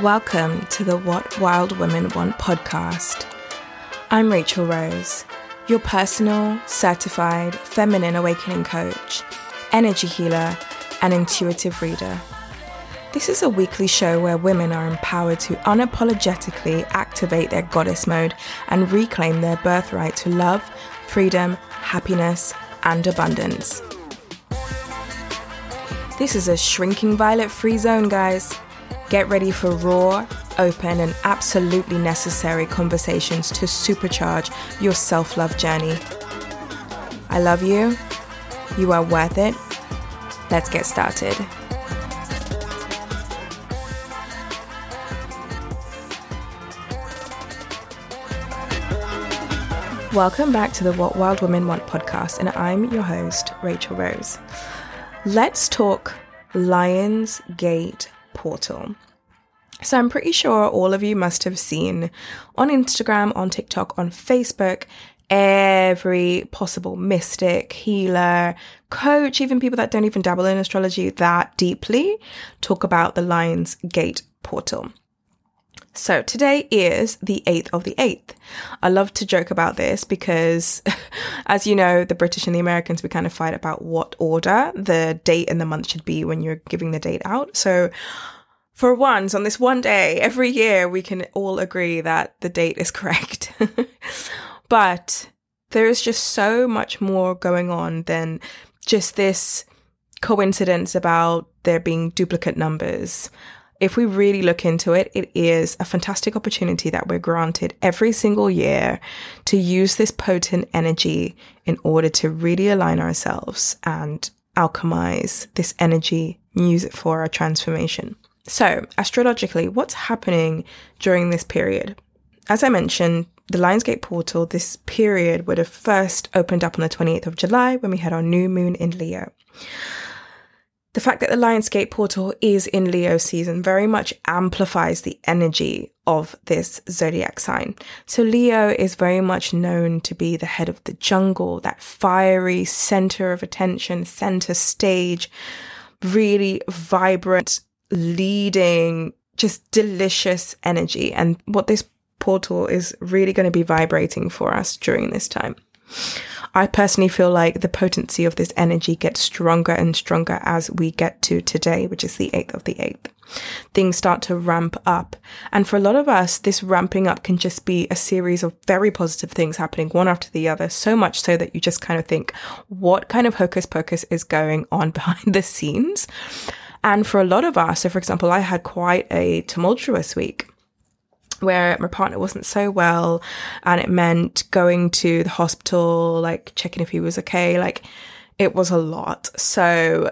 Welcome to the What Wild Women Want podcast. I'm Rachel Rose, your personal, certified feminine awakening coach, energy healer, and intuitive reader. This is a weekly show where women are empowered to unapologetically activate their goddess mode and reclaim their birthright to love, freedom, happiness, and abundance. This is a shrinking violet free zone, guys. Get ready for raw, open, and absolutely necessary conversations to supercharge your self love journey. I love you. You are worth it. Let's get started. Welcome back to the What Wild Women Want podcast, and I'm your host, Rachel Rose. Let's talk Lions Gate Portal. So, I'm pretty sure all of you must have seen on Instagram, on TikTok, on Facebook, every possible mystic, healer, coach, even people that don't even dabble in astrology that deeply talk about the Lions Gate Portal. So today is the 8th of the 8th. I love to joke about this because, as you know, the British and the Americans, we kind of fight about what order the date and the month should be when you're giving the date out. So, for once, on this one day, every year, we can all agree that the date is correct. but there is just so much more going on than just this coincidence about there being duplicate numbers if we really look into it, it is a fantastic opportunity that we're granted every single year to use this potent energy in order to really align ourselves and alchemize this energy use it for our transformation. So, astrologically, what's happening during this period? As I mentioned, the Lions Gate portal, this period would have first opened up on the 28th of July when we had our new moon in Leo the fact that the Lions Gate portal is in Leo season very much amplifies the energy of this zodiac sign. So Leo is very much known to be the head of the jungle, that fiery center of attention, center stage, really vibrant, leading, just delicious energy. And what this portal is really going to be vibrating for us during this time. I personally feel like the potency of this energy gets stronger and stronger as we get to today, which is the 8th of the 8th. Things start to ramp up. And for a lot of us, this ramping up can just be a series of very positive things happening one after the other, so much so that you just kind of think, what kind of hocus pocus is going on behind the scenes? And for a lot of us, so for example, I had quite a tumultuous week where my partner wasn't so well and it meant going to the hospital, like checking if he was okay. Like it was a lot. So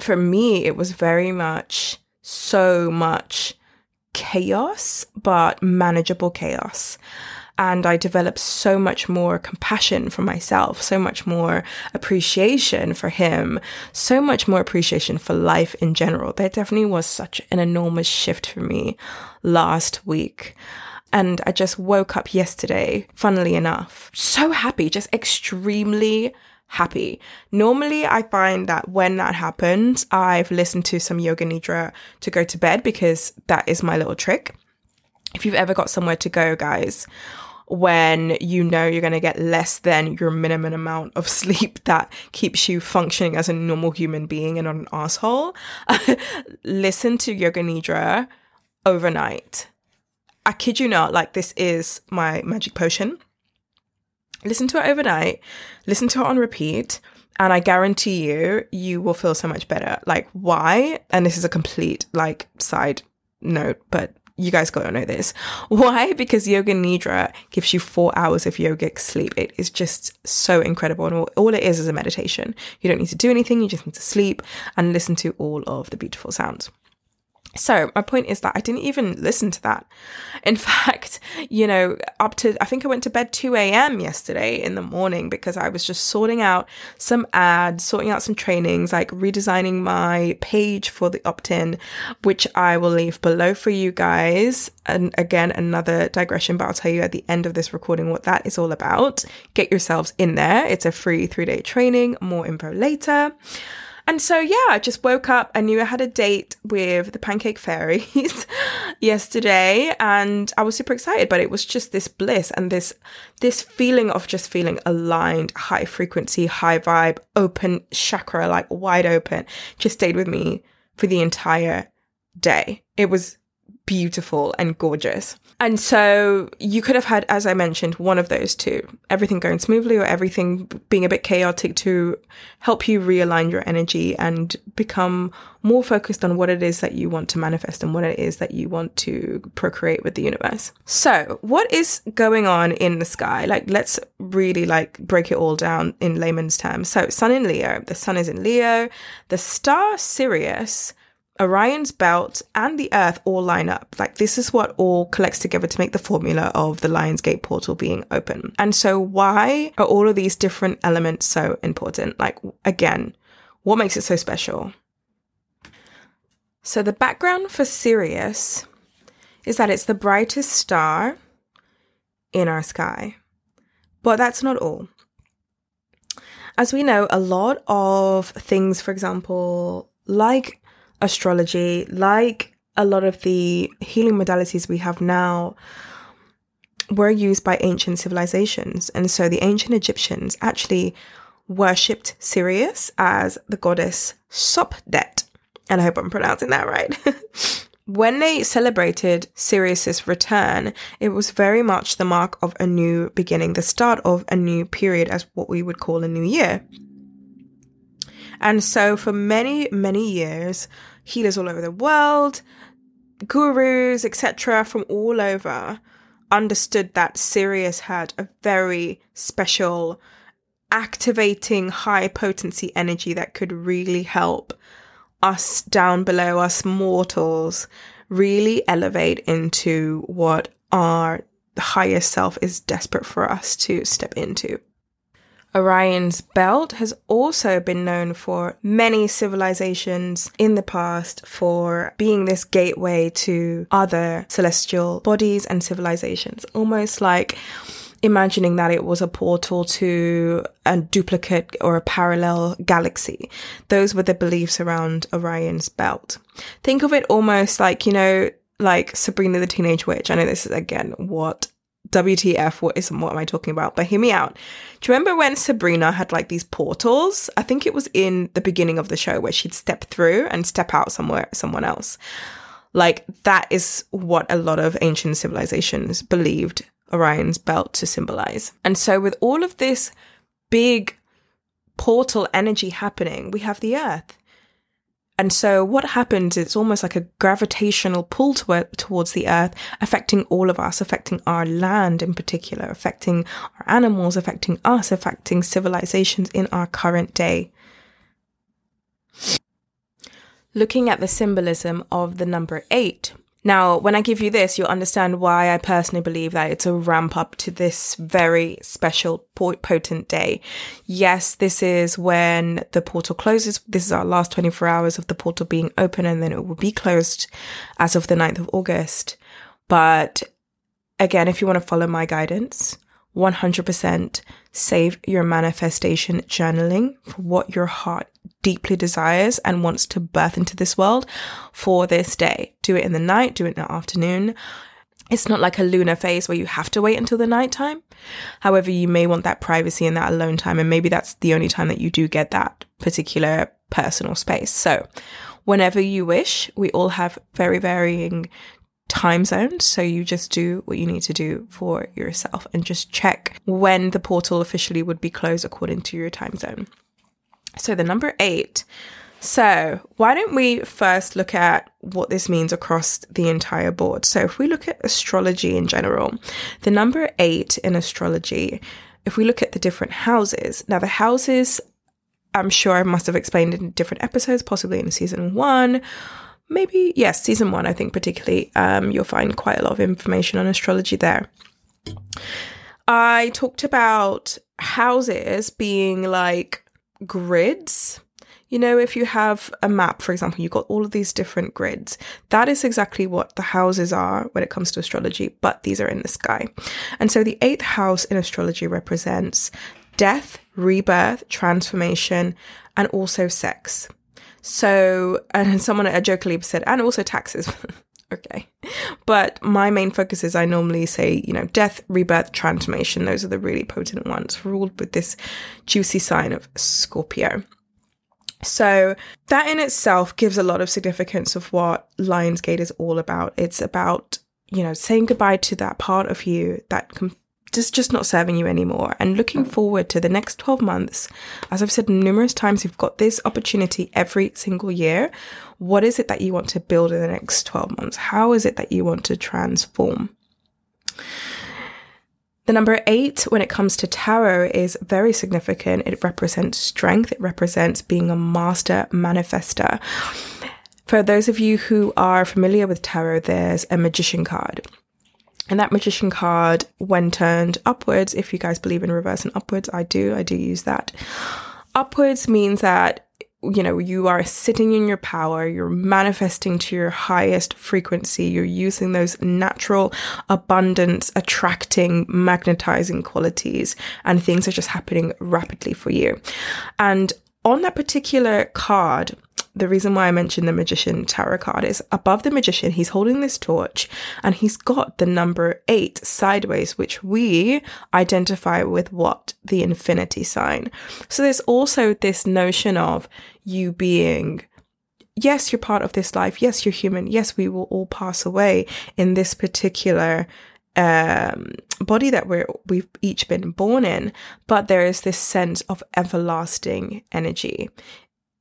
for me, it was very much so much chaos, but manageable chaos and I developed so much more compassion for myself, so much more appreciation for him, so much more appreciation for life in general. There definitely was such an enormous shift for me last week. And I just woke up yesterday, funnily enough, so happy, just extremely happy. Normally, I find that when that happens, I've listened to some yoga nidra to go to bed because that is my little trick. If you've ever got somewhere to go, guys, when you know you're going to get less than your minimum amount of sleep that keeps you functioning as a normal human being and not an asshole. Listen to Yoga Nidra overnight. I kid you not, like this is my magic potion. Listen to it overnight, listen to it on repeat, and I guarantee you, you will feel so much better. Like, why? And this is a complete, like, side note, but you guys gotta know this. Why? Because Yoga Nidra gives you four hours of yogic sleep. It is just so incredible. And all, all it is is a meditation. You don't need to do anything, you just need to sleep and listen to all of the beautiful sounds. So, my point is that I didn't even listen to that. In fact, you know, up to, I think I went to bed 2 a.m. yesterday in the morning because I was just sorting out some ads, sorting out some trainings, like redesigning my page for the opt in, which I will leave below for you guys. And again, another digression, but I'll tell you at the end of this recording what that is all about. Get yourselves in there. It's a free three day training, more info later. And so, yeah, I just woke up. I knew I had a date with the Pancake Fairies. yesterday and I was super excited, but it was just this bliss and this this feeling of just feeling aligned, high frequency, high vibe, open chakra, like wide open, just stayed with me for the entire day. It was beautiful and gorgeous. And so you could have had, as I mentioned, one of those two everything going smoothly or everything being a bit chaotic to help you realign your energy and become more focused on what it is that you want to manifest and what it is that you want to procreate with the universe. So, what is going on in the sky? Like, let's really like break it all down in layman's terms. So, sun in Leo, the sun is in Leo, the star Sirius Orion's belt and the Earth all line up. Like this is what all collects together to make the formula of the Lion's Gate portal being open. And so why are all of these different elements so important? Like again, what makes it so special? So the background for Sirius is that it's the brightest star in our sky. But that's not all. As we know, a lot of things, for example, like astrology, like a lot of the healing modalities we have now, were used by ancient civilizations. And so the ancient Egyptians actually worshipped Sirius as the goddess Sopdet. And I hope I'm pronouncing that right. when they celebrated Sirius's return, it was very much the mark of a new beginning, the start of a new period as what we would call a new year. And so for many, many years, healers all over the world, gurus, etc., from all over understood that Sirius had a very special activating high potency energy that could really help us down below, us mortals, really elevate into what our higher self is desperate for us to step into. Orion's belt has also been known for many civilizations in the past for being this gateway to other celestial bodies and civilizations, almost like imagining that it was a portal to a duplicate or a parallel galaxy. Those were the beliefs around Orion's belt. Think of it almost like, you know, like Sabrina the Teenage Witch. I know this is again what WTF, what is what am I talking about? But hear me out. Do you remember when Sabrina had like these portals? I think it was in the beginning of the show where she'd step through and step out somewhere someone else. Like that is what a lot of ancient civilizations believed Orion's belt to symbolize. And so with all of this big portal energy happening, we have the earth. And so what happens, it's almost like a gravitational pull to- towards the earth, affecting all of us, affecting our land in particular, affecting our animals, affecting us, affecting civilizations in our current day. Looking at the symbolism of the number eight, now, when I give you this, you'll understand why I personally believe that it's a ramp up to this very special, potent day. Yes, this is when the portal closes. This is our last 24 hours of the portal being open, and then it will be closed as of the 9th of August. But again, if you want to follow my guidance, 100% save your manifestation journaling for what your heart deeply desires and wants to birth into this world for this day. Do it in the night, do it in the afternoon. It's not like a lunar phase where you have to wait until the nighttime. However, you may want that privacy and that alone time, and maybe that's the only time that you do get that particular personal space. So, whenever you wish, we all have very varying time zones. So you just do what you need to do for yourself and just check when the portal officially would be closed according to your time zone. So the number eight. So, why don't we first look at what this means across the entire board? So, if we look at astrology in general, the number eight in astrology, if we look at the different houses, now the houses, I'm sure I must have explained in different episodes, possibly in season one maybe yes, season one, I think particularly, um, you'll find quite a lot of information on astrology there. I talked about houses being like grids. You know, if you have a map, for example, you've got all of these different grids. That is exactly what the houses are when it comes to astrology, but these are in the sky. And so the eighth house in astrology represents death, rebirth, transformation, and also sex. So, and someone at jokingly said, and also taxes. okay. But my main focus is I normally say, you know, death, rebirth, transformation. Those are the really potent ones, ruled with this juicy sign of Scorpio. So that in itself gives a lot of significance of what Lionsgate is all about. It's about, you know, saying goodbye to that part of you that com- just just not serving you anymore and looking mm. forward to the next 12 months as i've said numerous times you've got this opportunity every single year what is it that you want to build in the next 12 months how is it that you want to transform the number eight, when it comes to tarot, is very significant. It represents strength, it represents being a master manifester. For those of you who are familiar with tarot, there's a magician card. And that magician card, when turned upwards, if you guys believe in reverse and upwards, I do, I do use that. Upwards means that you know, you are sitting in your power, you're manifesting to your highest frequency, you're using those natural abundance, attracting, magnetizing qualities, and things are just happening rapidly for you. And on that particular card, the reason why I mentioned the magician tarot card is above the magician, he's holding this torch and he's got the number eight sideways, which we identify with what? The infinity sign. So there's also this notion of you being yes, you're part of this life. Yes, you're human. Yes, we will all pass away in this particular um, body that we're we've each been born in. But there is this sense of everlasting energy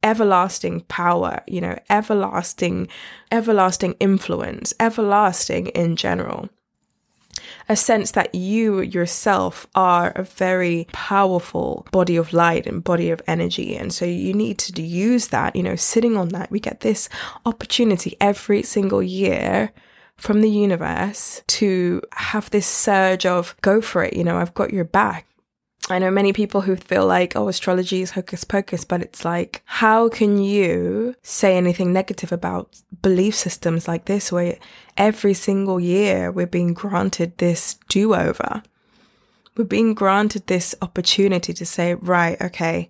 everlasting power, you know, everlasting, everlasting influence, everlasting in general. A sense that you yourself are a very powerful body of light and body of energy. And so you need to use that, you know, sitting on that. We get this opportunity every single year from the universe to have this surge of go for it, you know, I've got your back. I know many people who feel like, oh, astrology is hocus pocus, but it's like, how can you say anything negative about belief systems like this, where every single year we're being granted this do over? We're being granted this opportunity to say, right, okay,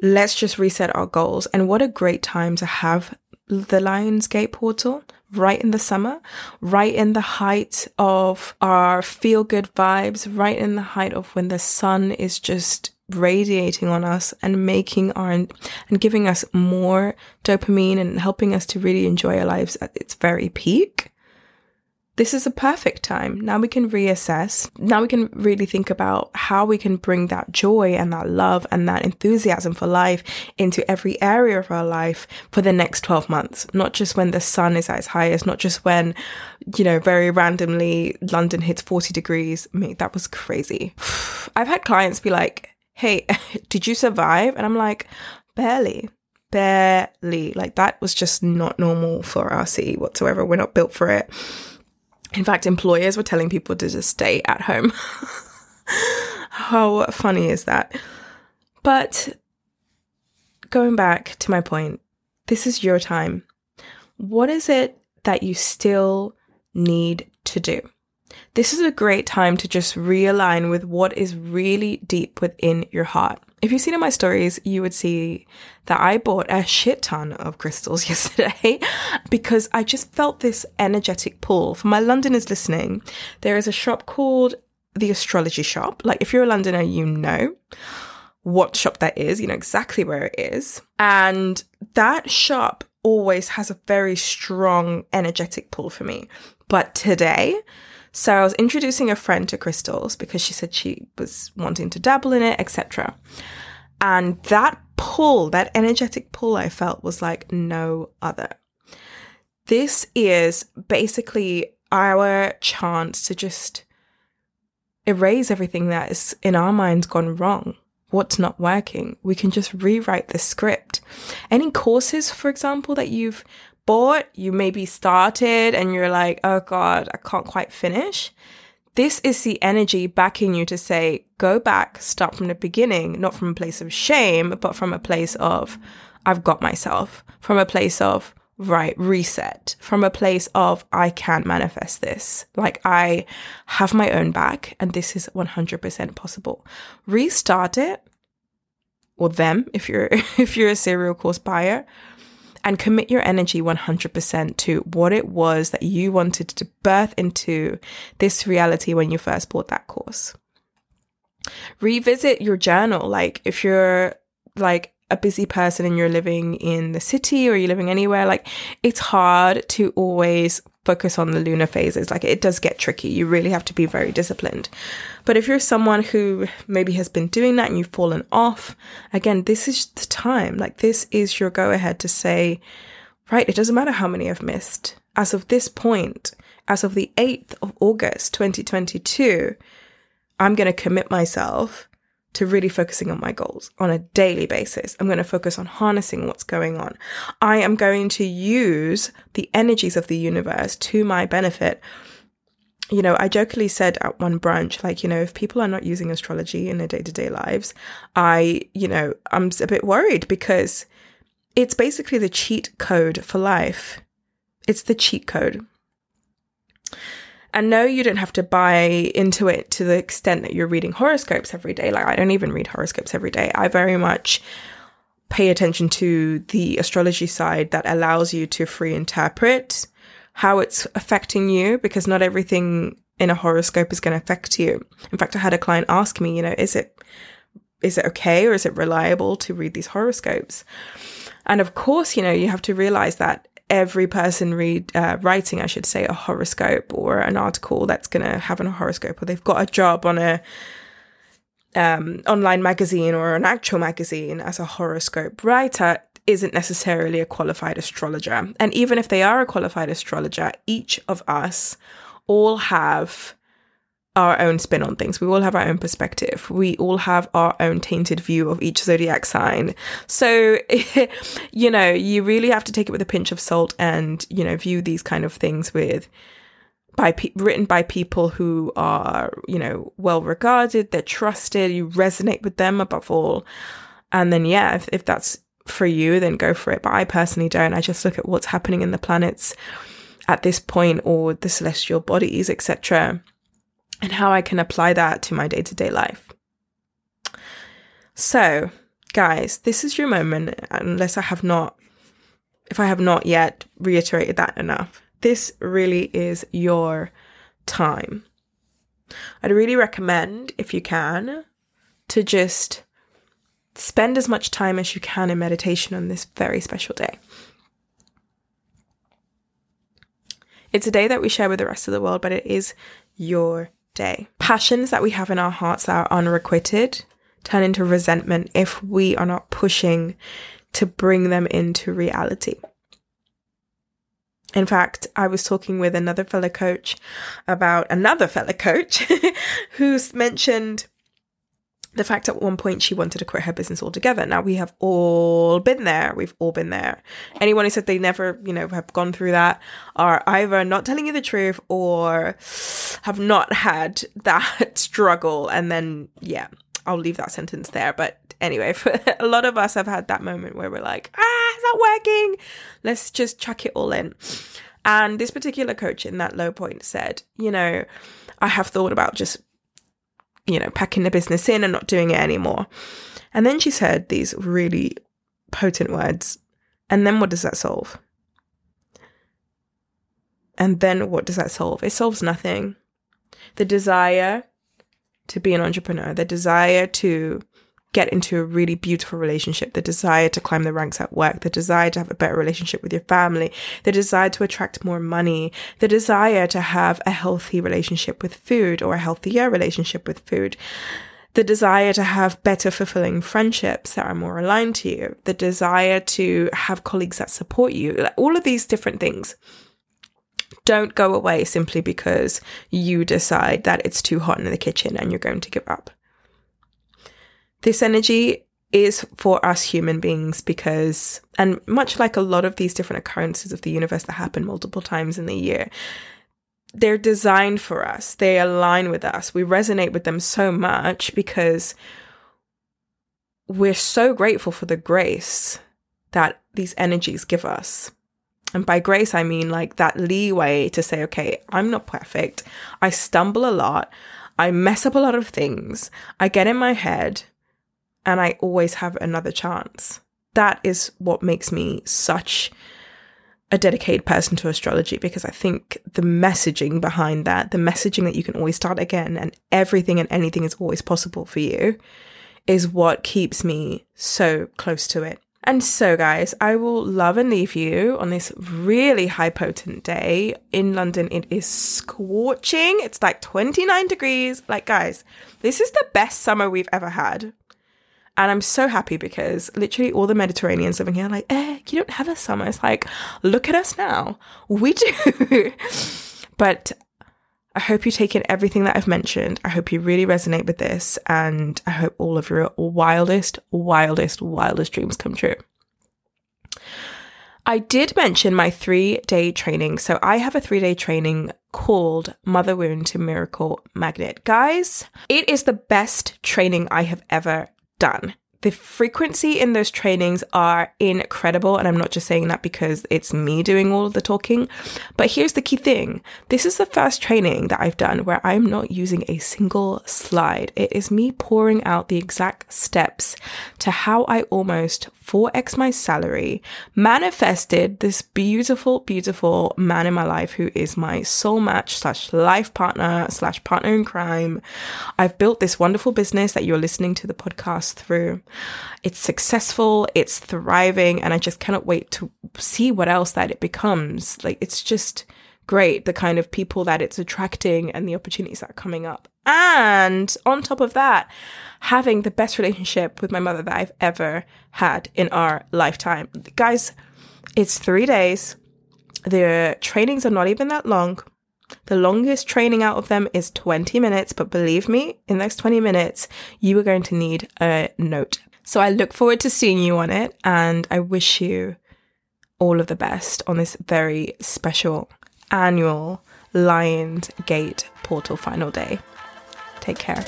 let's just reset our goals. And what a great time to have the Lionsgate portal right in the summer, right in the height of our feel good vibes, right in the height of when the sun is just radiating on us and making our and giving us more dopamine and helping us to really enjoy our lives at its very peak this is a perfect time. Now we can reassess. Now we can really think about how we can bring that joy and that love and that enthusiasm for life into every area of our life for the next 12 months. Not just when the sun is at its highest, not just when, you know, very randomly London hits 40 degrees. Mean, that was crazy. I've had clients be like, hey, did you survive? And I'm like, barely barely. Like that was just not normal for our city whatsoever. We're not built for it. In fact, employers were telling people to just stay at home. How funny is that? But going back to my point, this is your time. What is it that you still need to do? This is a great time to just realign with what is really deep within your heart. If you've seen in my stories, you would see that I bought a shit ton of crystals yesterday because I just felt this energetic pull. For my Londoners listening, there is a shop called the Astrology Shop. Like, if you're a Londoner, you know what shop that is, you know exactly where it is. And that shop always has a very strong energetic pull for me. But today, so I was introducing a friend to crystals because she said she was wanting to dabble in it, etc. And that pull, that energetic pull I felt was like no other. This is basically our chance to just erase everything that is in our minds gone wrong what's not working. We can just rewrite the script. Any courses, for example, that you've bought, you maybe started and you're like, oh God, I can't quite finish. This is the energy backing you to say, go back, start from the beginning, not from a place of shame, but from a place of, I've got myself, from a place of, right, reset, from a place of, I can manifest this. Like, I have my own back, and this is 100% possible. Restart it, or them, if you're, if you're a serial course buyer and commit your energy 100% to what it was that you wanted to birth into this reality when you first bought that course. Revisit your journal. Like, if you're like a busy person and you're living in the city or you're living anywhere, like, it's hard to always focus on the lunar phases. Like it does get tricky. You really have to be very disciplined. But if you're someone who maybe has been doing that and you've fallen off, again, this is the time. Like this is your go ahead to say, right, it doesn't matter how many I've missed. As of this point, as of the 8th of August, 2022, I'm going to commit myself to really focusing on my goals on a daily basis. I'm going to focus on harnessing what's going on. I am going to use the energies of the universe to my benefit. You know, I jokingly said at one brunch, like, you know, if people are not using astrology in their day to day lives, I, you know, I'm a bit worried because it's basically the cheat code for life. It's the cheat code. And no, you don't have to buy into it to the extent that you're reading horoscopes every day. Like, I don't even read horoscopes every day. I very much pay attention to the astrology side that allows you to free interpret how it's affecting you because not everything in a horoscope is going to affect you. In fact, I had a client ask me, you know, is it is it okay or is it reliable to read these horoscopes? And of course, you know, you have to realize that every person read uh, writing, I should say, a horoscope or an article that's going to have a horoscope, or they've got a job on a um, online magazine or an actual magazine as a horoscope writer isn't necessarily a qualified astrologer. And even if they are a qualified astrologer, each of us all have our own spin on things. We all have our own perspective. We all have our own tainted view of each zodiac sign. So, you know, you really have to take it with a pinch of salt and, you know, view these kind of things with by pe- written by people who are, you know, well regarded, they're trusted, you resonate with them above all. And then yeah, if, if that's for you, then go for it. But I personally don't. I just look at what's happening in the planets at this point or the celestial bodies, etc and how I can apply that to my day to day life. So, guys, this is your moment, unless I have not, if I have not yet reiterated that enough. This really is your time. I'd really recommend, if you can, to just spend as much time as you can in meditation on this very special day. It's a day that we share with the rest of the world, but it is your day. Passions that we have in our hearts that are unrequited turn into resentment if we are not pushing to bring them into reality. In fact, I was talking with another fellow coach about another fellow coach who's mentioned the fact at one point she wanted to quit her business altogether. Now we have all been there. We've all been there. Anyone who said they never, you know, have gone through that are either not telling you the truth or have not had that struggle. And then, yeah, I'll leave that sentence there. But anyway, a lot of us have had that moment where we're like, ah, it's not working. Let's just chuck it all in. And this particular coach in that low point said, you know, I have thought about just you know, packing the business in and not doing it anymore. And then she said these really potent words. And then what does that solve? And then what does that solve? It solves nothing. The desire to be an entrepreneur, the desire to get into a really beautiful relationship, the desire to climb the ranks at work, the desire to have a better relationship with your family, the desire to attract more money, the desire to have a healthy relationship with food or a healthier relationship with food, the desire to have better fulfilling friendships that are more aligned to you, the desire to have colleagues that support you, all of these different things don't go away simply because you decide that it's too hot in the kitchen and you're going to give up. This energy is for us human beings because, and much like a lot of these different occurrences of the universe that happen multiple times in the year, they're designed for us. They align with us. We resonate with them so much because we're so grateful for the grace that these energies give us. And by grace, I mean like that leeway to say, okay, I'm not perfect. I stumble a lot. I mess up a lot of things. I get in my head and I always have another chance. that is what makes me such a dedicated person to astrology because I think the messaging behind that, the messaging that you can always start again and everything and anything is always possible for you, is what keeps me so close to it. And so, guys, I will love and leave you on this really high potent day. In London, it is scorching. It's like 29 degrees. Like, guys, this is the best summer we've ever had. And I'm so happy because literally all the Mediterraneans living here are like, eh, you don't have a summer. It's like, look at us now. We do. but I hope you take in everything that I've mentioned. I hope you really resonate with this. And I hope all of your wildest, wildest, wildest dreams come true. I did mention my three day training. So I have a three day training called Mother Wound to Miracle Magnet. Guys, it is the best training I have ever done. The frequency in those trainings are incredible. And I'm not just saying that because it's me doing all of the talking. But here's the key thing this is the first training that I've done where I'm not using a single slide. It is me pouring out the exact steps to how I almost 4x my salary, manifested this beautiful, beautiful man in my life who is my soul match slash life partner slash partner in crime. I've built this wonderful business that you're listening to the podcast through. It's successful, it's thriving, and I just cannot wait to see what else that it becomes. Like, it's just great, the kind of people that it's attracting and the opportunities that are coming up. And on top of that, having the best relationship with my mother that I've ever had in our lifetime. Guys, it's three days. The trainings are not even that long. The longest training out of them is 20 minutes, but believe me, in the next 20 minutes, you are going to need a note. So I look forward to seeing you on it, and I wish you all of the best on this very special annual Lions Gate Portal Final Day. Take care.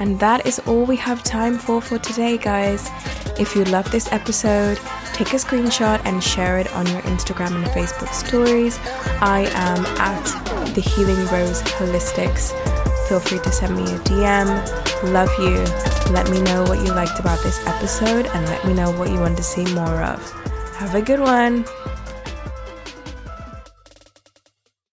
And that is all we have time for for today, guys. If you love this episode, take a screenshot and share it on your Instagram and Facebook stories. I am at the Healing Rose Holistics. Feel free to send me a DM. Love you. Let me know what you liked about this episode and let me know what you want to see more of. Have a good one.